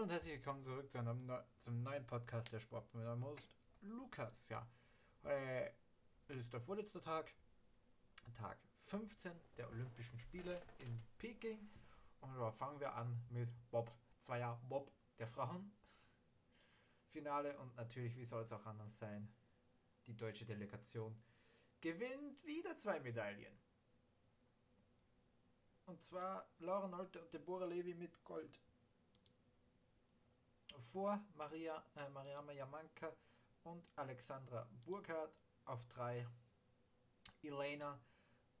Und herzlich willkommen zurück zu einem neu, zum neuen Podcast der Sport mit einem Host Lukas. Ja, heute ist der vorletzte Tag, Tag 15 der Olympischen Spiele in Peking. Und da fangen wir an mit Bob Zweier Bob der Frauen. Finale und natürlich, wie soll es auch anders sein, die deutsche Delegation gewinnt wieder zwei Medaillen. Und zwar Laura Nolte und Deborah Levy mit Gold vor Maria, äh, Mariama Yamanka und Alexandra Burkhardt auf drei Elena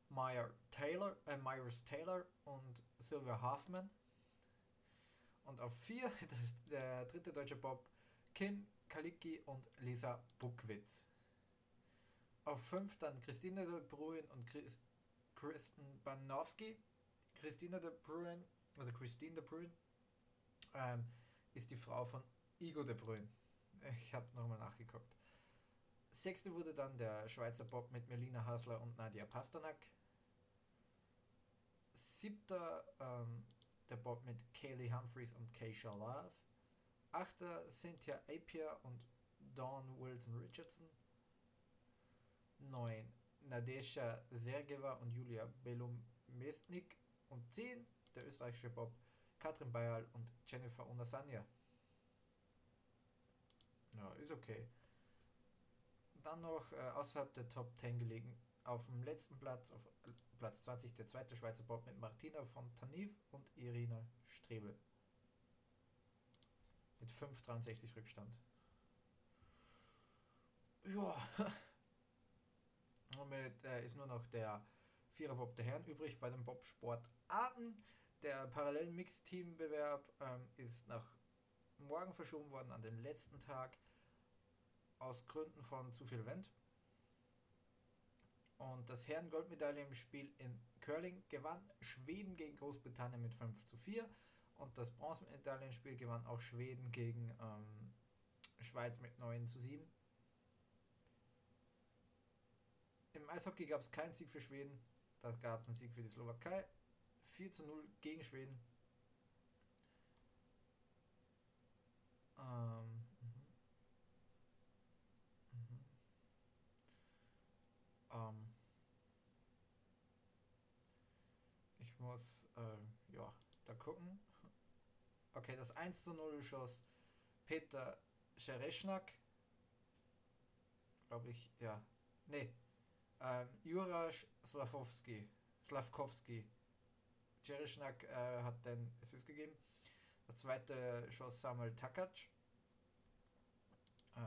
Meyer Taylor, äh, Myers Taylor und Sylvia Hoffman. Und auf vier das der dritte deutsche Bob Kim Kalicki und Lisa Buckwitz. Auf fünf dann Christine de Bruyn und Chris, Kristen Banowski. Christine de Bruyn, oder Christine de Bruyn, ähm, ist die Frau von Igo de Bruyne. Ich habe nochmal nachgeguckt. Sechste wurde dann der Schweizer Bob mit Melina Hasler und Nadia Pasternak. Siebter ähm, der Bob mit Kaylee Humphreys und Keisha Love. Achter Cynthia Apier und Dawn Wilson Richardson. Neun Nadesha Sergeva und Julia Belum-Mesnik. Und zehn der österreichische Bob Katrin Bayal und Jennifer Onasanya. Ja, ist okay. Dann noch äh, außerhalb der Top 10 gelegen, auf dem letzten Platz, auf Platz 20, der zweite Schweizer Bob mit Martina von Taniv und Irina Strebel. Mit 5,63 Rückstand. Ja. Damit äh, ist nur noch der Viererbob der Herren übrig bei den Bobsportarten. Der parallelen Mix-Team-Bewerb ähm, ist nach morgen verschoben worden an den letzten Tag aus Gründen von zu viel Wind. Und das Herren-Goldmedaille im Spiel in Curling gewann Schweden gegen Großbritannien mit 5 zu 4 und das Bronzemedaillenspiel gewann auch Schweden gegen ähm, Schweiz mit 9 zu 7. Im Eishockey gab es keinen Sieg für Schweden, da gab es einen Sieg für die Slowakei 4 zu 0 gegen Schweden. Ähm, mhm. Mhm. Ähm, ich muss äh, ja da gucken. Okay, das 1 zu 0 schoss Peter Schereschnak. Glaube ich, ja. Nee. Ähm, Jurasch Slavowski. Slavkowski Jerischnak äh, hat den Assist gegeben. Das zweite schoss Samuel Takac. Äh,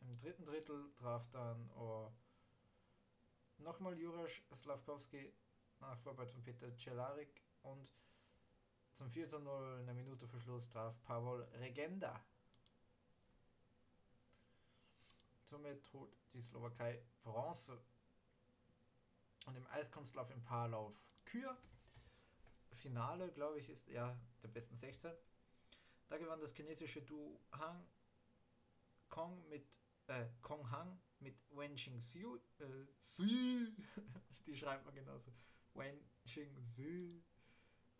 Im dritten Drittel traf dann oh, nochmal Jurasch Slavkowski nach Vorarbeit von Peter Celarik und zum 4 zu 0 eine Minute Verschluss traf Pavel Regenda. Somit holt die Slowakei Bronze. Und im Eiskunstlauf im Paarlauf Kür Finale, glaube ich, ist er der besten 16. Da gewann das chinesische Duo Hang Kong mit äh, Kong Hang mit Wen Xing Xiu, äh, Xu, die schreibt man genauso. Wen Xing Xu.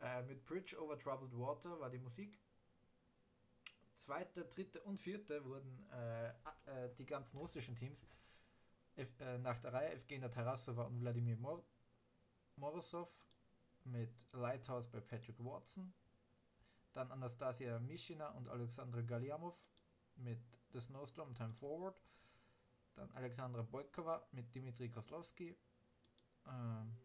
Äh, mit Bridge over Troubled Water war die Musik. Zweite, dritte und vierte wurden äh, äh, die ganzen russischen Teams F, äh, nach der Reihe Evgenia Tarasova und Wladimir Mor Morozov mit Lighthouse bei Patrick Watson. Dann Anastasia Mischina und Alexandra Galiamov mit The Snowstorm Time Forward. Dann Alexandra Boykova mit Dimitri Koslowski. Ähm,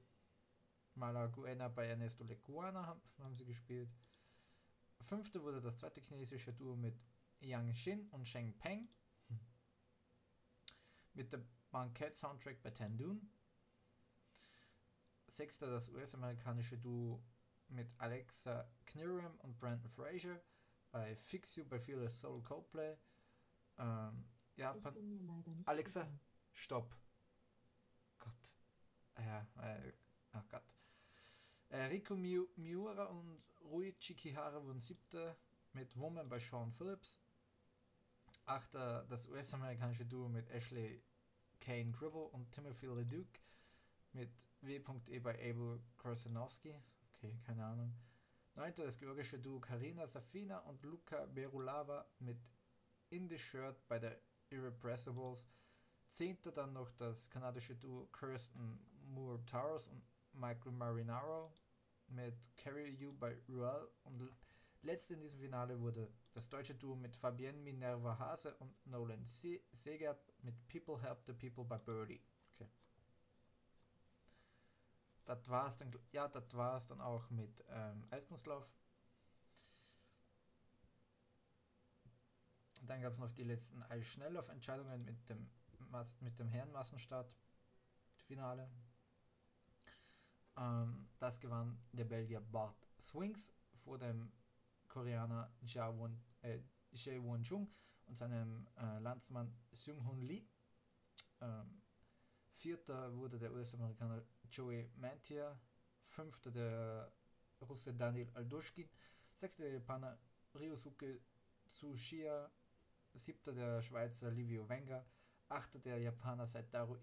Malaguena bei Ernesto Lecuana haben, haben sie gespielt. Fünfte wurde das zweite chinesische Duo mit Yang Xin und Sheng Peng. Mit der Banquet Soundtrack bei Tandun. Sechster das US-amerikanische Duo mit Alexa Knirim und Brandon Fraser bei Fix You bei Fearless Soul Coldplay. Ähm, Japan. Alexa, sicher. stopp. Gott. Ja, äh, oh Gott. Äh, Rico Miu Miura und Rui Chikihara wurden siebter mit Woman bei Sean Phillips. Achter das US-amerikanische Duo mit Ashley Kane Gribble und Timothy LeDuc mit W.E bei Abel Krasinowski. Okay, keine Ahnung. Neunter das georgische Duo Karina Safina und Luca Berulava mit In the Shirt bei der Irrepressibles. Zehnter dann noch das kanadische Duo Kirsten Moore Towers und Michael Marinaro mit Carry You bei Ruel. Und letzte in diesem Finale wurde das deutsche Duo mit Fabienne Minerva Hase und Nolan Segert mit People Help the People bei Birdie. Das war's dann, ja, das war's dann auch mit ähm, Eiskunstlauf. Dann gab es noch die letzten Eisschnelllauf-Entscheidungen mit dem, Mas mit dem Herrenmassenstart. Finale. Ähm, das gewann der Belgier Bart Swings vor dem Koreaner Jaewon äh, Chung und seinem äh, Landsmann Seung-Hoon Lee. Ähm, vierter wurde der US-Amerikaner Joey Mantia, fünfter der Russe Daniel Aldushkin, sechster der Japaner Ryosuke Tsushia, siebter der Schweizer Livio Wenger, achter der Japaner Saitaro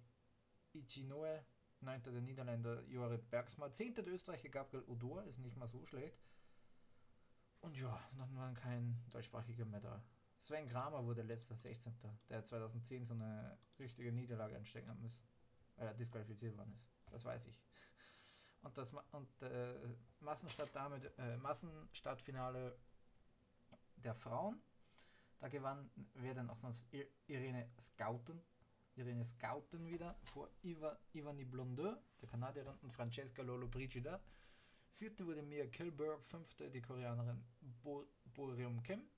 Ichinoe, neunter der Niederländer Jorit Bergsma, zehnter der Österreicher Gabriel Odor, ist nicht mal so schlecht. Und ja, dann war kein deutschsprachiger mehr da. Sven Kramer wurde letzter 16. Der 2010 so eine richtige Niederlage einstecken hat müssen. Weil er disqualifiziert worden ist. Das weiß ich. Und das und äh, Massenstart damit, äh, Massenstartfinale der Frauen. Da gewann wer denn auch sonst Irene Scouten. Irene Scouten wieder vor Iva, Ivani Blondeau, der Kanadierin, und Francesca Lolo Brigida. Vierte wurde Mia Kilberg, fünfte die Koreanerin Bo Kim,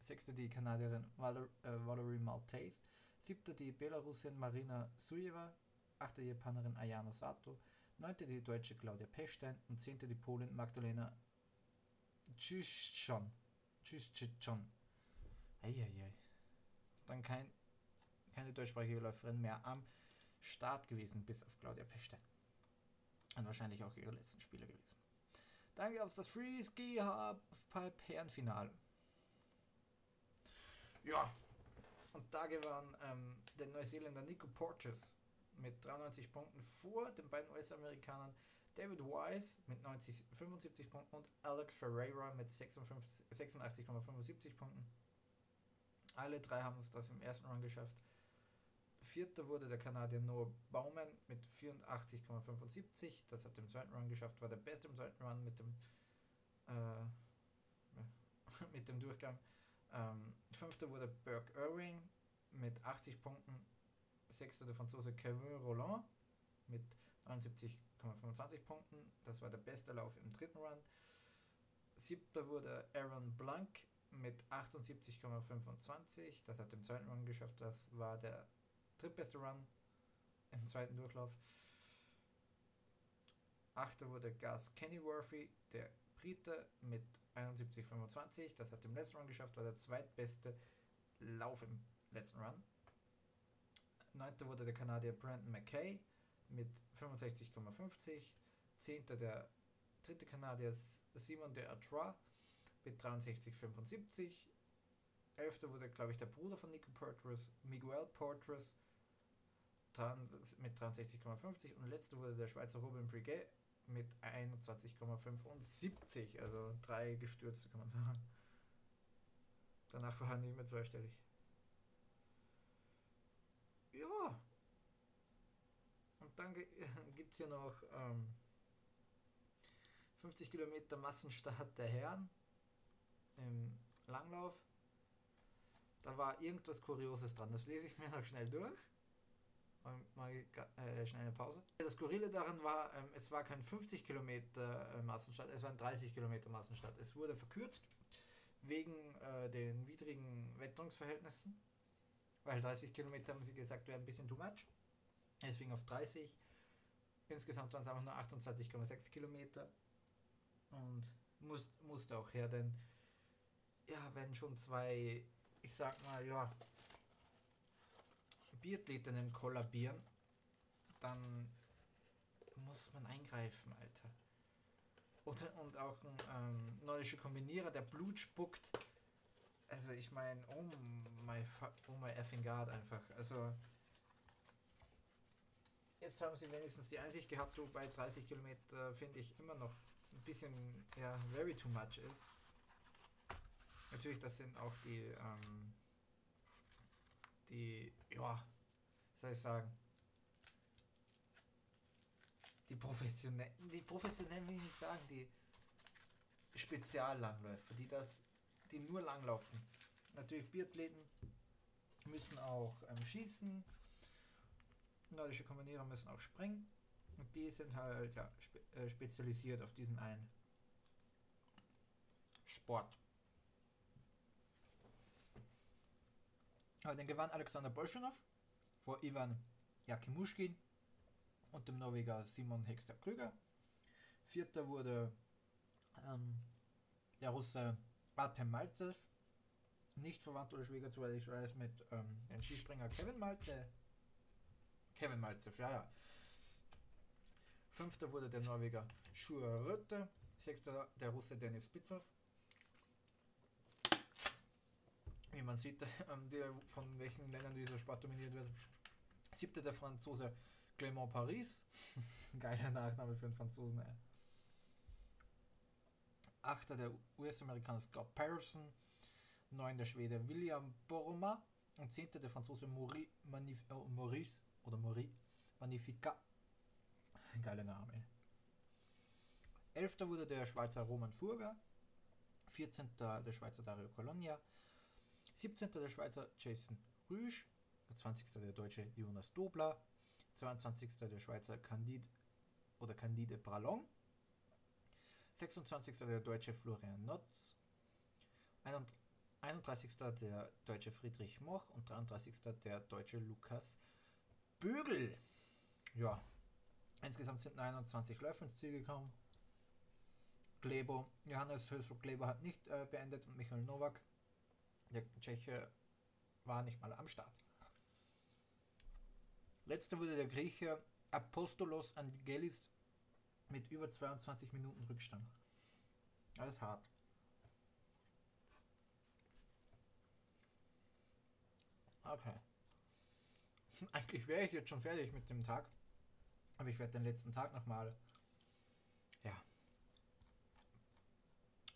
sechste die Kanadierin Valor, äh, Valerie Maltese, siebte die Belarusin Marina Sujeva, achte die Japanerin Ayano Sato, neunte die deutsche Claudia Pechstein und zehnte die Polin Magdalena Tschüschon. Tschüschon. Eieiei. Dann kein, keine deutschsprachige Läuferin mehr am Start gewesen, bis auf Claudia Pechstein. Und wahrscheinlich auch ihre letzten Spiele gewesen. Dann gab es das Free Ski Halfpipe Herrenfinale. Ja, und da gewann ähm, der Neuseeländer Nico Porteous mit 93 Punkten vor den beiden US-Amerikanern David Wise mit 90, 75 Punkten und Alex Ferreira mit 86,75 Punkten. Alle drei haben es das im ersten Run geschafft. Vierter wurde der Kanadier Noah Baumann mit 84,75. Das hat im zweiten Run geschafft, war der beste im zweiten Run mit dem, äh, mit dem Durchgang. Ähm, fünfter wurde Burke Irving mit 80 Punkten. Sechster der Franzose Kevin Roland mit 79,25 Punkten. Das war der beste Lauf im dritten Run. Siebter wurde Aaron Blank mit 78,25. Das hat im zweiten Run geschafft. Das war der drittbeste Run im zweiten Durchlauf. Achter wurde Gus Kennyworthy, der Brite mit 71,25. Das hat im letzten Run geschafft, war der zweitbeste Lauf im letzten Run. Neunter wurde der Kanadier Brandon McKay mit 65,50. Zehnter der dritte Kanadier Simon de Artois mit 63,75. Elfter wurde, glaube ich, der Bruder von Nico Portras, Miguel Portras mit 63,50 und letzter wurde der Schweizer Robin Briget mit 21,75, also drei gestürzte kann man sagen. Danach war er nicht mehr zweistellig. Ja. Und dann gibt es hier noch ähm, 50 Kilometer Massenstart der Herren im Langlauf. Da war irgendwas Kurioses dran. Das lese ich mir noch schnell durch. Mal, äh, schnell eine Pause. Das Skurrile daran war, ähm, es war kein 50 Kilometer äh, Massenstart, es war ein 30 Kilometer Massenstart. Es wurde verkürzt wegen äh, den widrigen Wetterungsverhältnissen, weil 30 Kilometer haben sie gesagt, wäre ein bisschen too much. Deswegen auf 30. Insgesamt waren es einfach nur 28,6 Kilometer und muss, musste auch her, denn ja, wenn schon zwei, ich sag mal, ja, Biathletinnen kollabieren, dann muss man eingreifen, Alter. Oder, und auch ein ähm, nordischer Kombinierer, der Blut spuckt. Also ich meine, oh my, oh my effing God einfach. Also jetzt haben sie wenigstens die Einsicht gehabt, du bei 30 Kilometer finde ich immer noch ein bisschen ja, very too much ist. Natürlich, das sind auch die, ähm, die, ja, soll ich sagen, die professionellen, die professionellen will ich nicht sagen, die Speziallangläufer, die das, die nur langlaufen. Natürlich Biathleten müssen auch ähm, schießen, nordische Kombinierer müssen auch springen und die sind halt ja, spe äh, spezialisiert auf diesen einen Sport. Aber den gewann Alexander Bolschunow vor Ivan Jakimushkin und dem Norweger Simon Hexter Krüger. Vierter wurde ähm, der Russe Artem Malzev, nicht verwandt oder Schwieger zu, ich weiß, mit ähm, dem Skispringer Kevin Malte. Kevin Malzev, ja, ja. Fünfter wurde der Norweger Schur Rötte. Sechster der Russe Dennis Spitzer. Wie man sieht, ähm, der, von welchen Ländern dieser Sport dominiert wird. Siebter der Franzose Clément Paris. Geiler Nachname für einen Franzosen. Ey. Achter der US-Amerikaner Scott Patterson. Neun der Schwede William Boroma. Und zehnter der Franzose Maurice, Manif oh, Maurice oder Maurice Magnifica. Geiler Name. Elfter wurde der Schweizer Roman Furger. 14. der Schweizer Dario Colonia. 17. der Schweizer Jason Rüsch. 20. der Deutsche Jonas Dobler. 22. der Schweizer Candide oder Candide Bralon. 26. der Deutsche Florian Notz. 31. der Deutsche Friedrich Moch und 33. der Deutsche Lukas Bögel. Ja, insgesamt sind 29 Läufe ins Ziel gekommen. Glebo, Johannes Hülsro Glebo hat nicht äh, beendet und Michael Nowak, der Tscheche, war nicht mal am Start. Letzter wurde der Grieche Apostolos Angelis mit über 22 Minuten Rückstand. Alles hart. Okay. Eigentlich wäre ich jetzt schon fertig mit dem Tag. Aber ich werde den letzten Tag nochmal ja,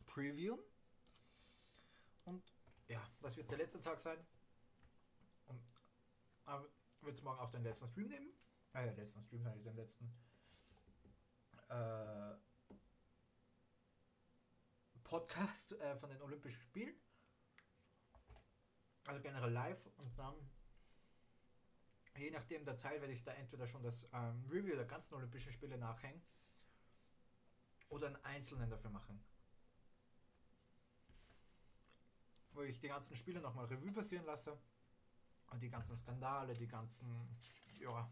previewen. Und ja, das wird der letzte Tag sein. Und wird es morgen auch den letzten Stream nehmen. Ja, letzten Stream den letzten äh, Podcast äh, von den Olympischen Spielen. Also generell live und dann je nachdem der Zeit werde ich da entweder schon das ähm, Review der ganzen Olympischen Spiele nachhängen oder einen einzelnen dafür machen. Wo ich die ganzen Spiele nochmal Revue passieren lasse und die ganzen Skandale, die ganzen, ja,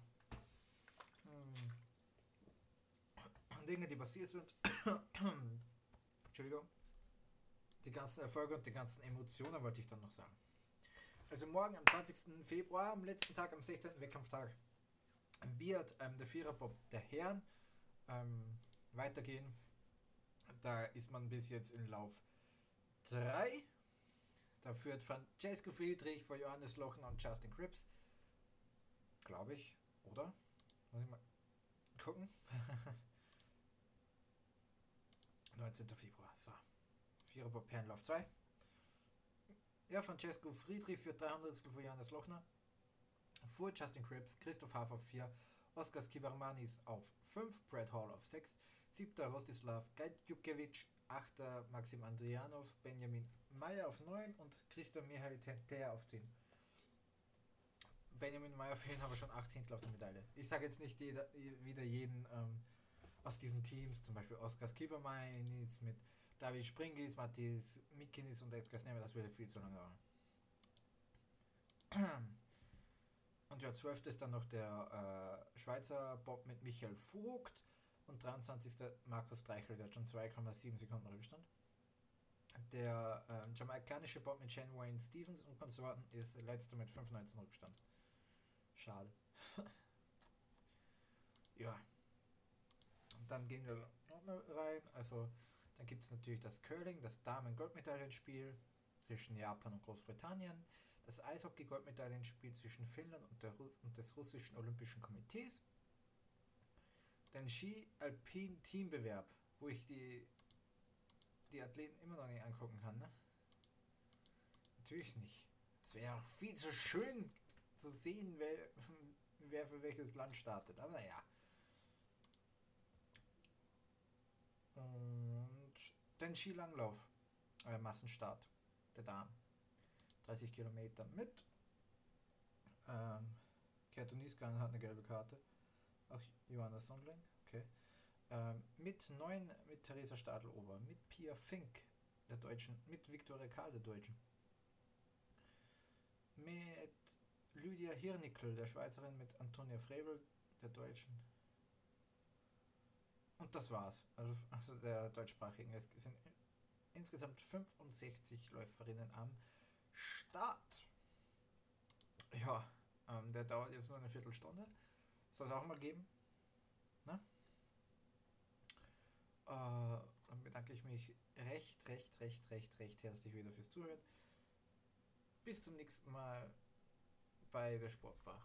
Dinge, die passiert sind. Entschuldigung. Die ganzen Erfolge und die ganzen Emotionen wollte ich dann noch sagen. Also morgen am 20. Februar, am letzten Tag, am 16. Wettkampftag, wird ähm, der Viererbob der Herren ähm, weitergehen. Da ist man bis jetzt in Lauf 3. Da führt Francesco Friedrich vor Johannes Lochner und Justin Cripps. Glaube ich, oder? Muss ich mal gucken. 19. Februar. So. Viererbob Herrenlauf 2. Ja, Francesco Friedrich für 300 für Johannes Lochner. Vor Justin Cripps, Christoph Hafer auf 4, Oskar Skibarmanis auf 5, Brad Hall auf 6, 7. Rostislav Gajdukevic, 8. Maxim Andrianov, Benjamin Meyer auf 9 und Christoph Michael Tenter auf 10. Benjamin Meyer fehlen aber schon 18 auf der Medaille. Ich sage jetzt nicht jeder, wieder jeden ähm, aus diesen Teams, zum Beispiel Oskar Skibarmanis mit David Springis, Matthias Mikinis und Edgar Snemme, das würde viel zu lange dauern. Und ja, 12. ist dann noch der äh, Schweizer Bob mit Michael Vogt und 23. Markus Dreichel, der hat schon 2,7 Sekunden Rückstand. Der äh, jamaikanische Bob mit Shane Wayne Stevens und Konsorten ist letzter mit 5,19 Rückstand. Schade. ja. Und dann gehen wir rein. Also dann gibt es natürlich das Curling, das Damen-Goldmedaillenspiel zwischen Japan und Großbritannien, das Eishockey-Goldmedaillenspiel zwischen Finnland und, der Russ und des russischen Olympischen Komitees, den Ski-Alpin-Teambewerb, wo ich die, die Athleten immer noch nicht angucken kann, ne? Natürlich nicht. Es wäre auch viel zu schön zu sehen, wer, wer für welches Land startet. Aber naja. Und den Skilanglauf. Äh, Massenstart der Damen. 30 Kilometer mit. Ähm, Kerto Nieskan hat eine gelbe Karte. Auch Johanna Sondling. Okay. Ähm, mit 9 mit Theresa Stadl-Ober. Mit Pia Fink, der Deutschen. Mit Viktoria Kahl, der Deutschen. Mit Lydia Hirnickel, der Schweizerin. Mit Antonia Frebel, der Deutschen. Und das war's. Also, also der deutschsprachigen. Es sind insgesamt 65 Läuferinnen am Start. Ja, ähm, der dauert jetzt nur eine Viertelstunde. Soll es auch mal geben. Ne? Äh, dann bedanke ich mich recht, recht, recht, recht, recht herzlich wieder fürs Zuhören. Bis zum nächsten Mal bei der Sportbar.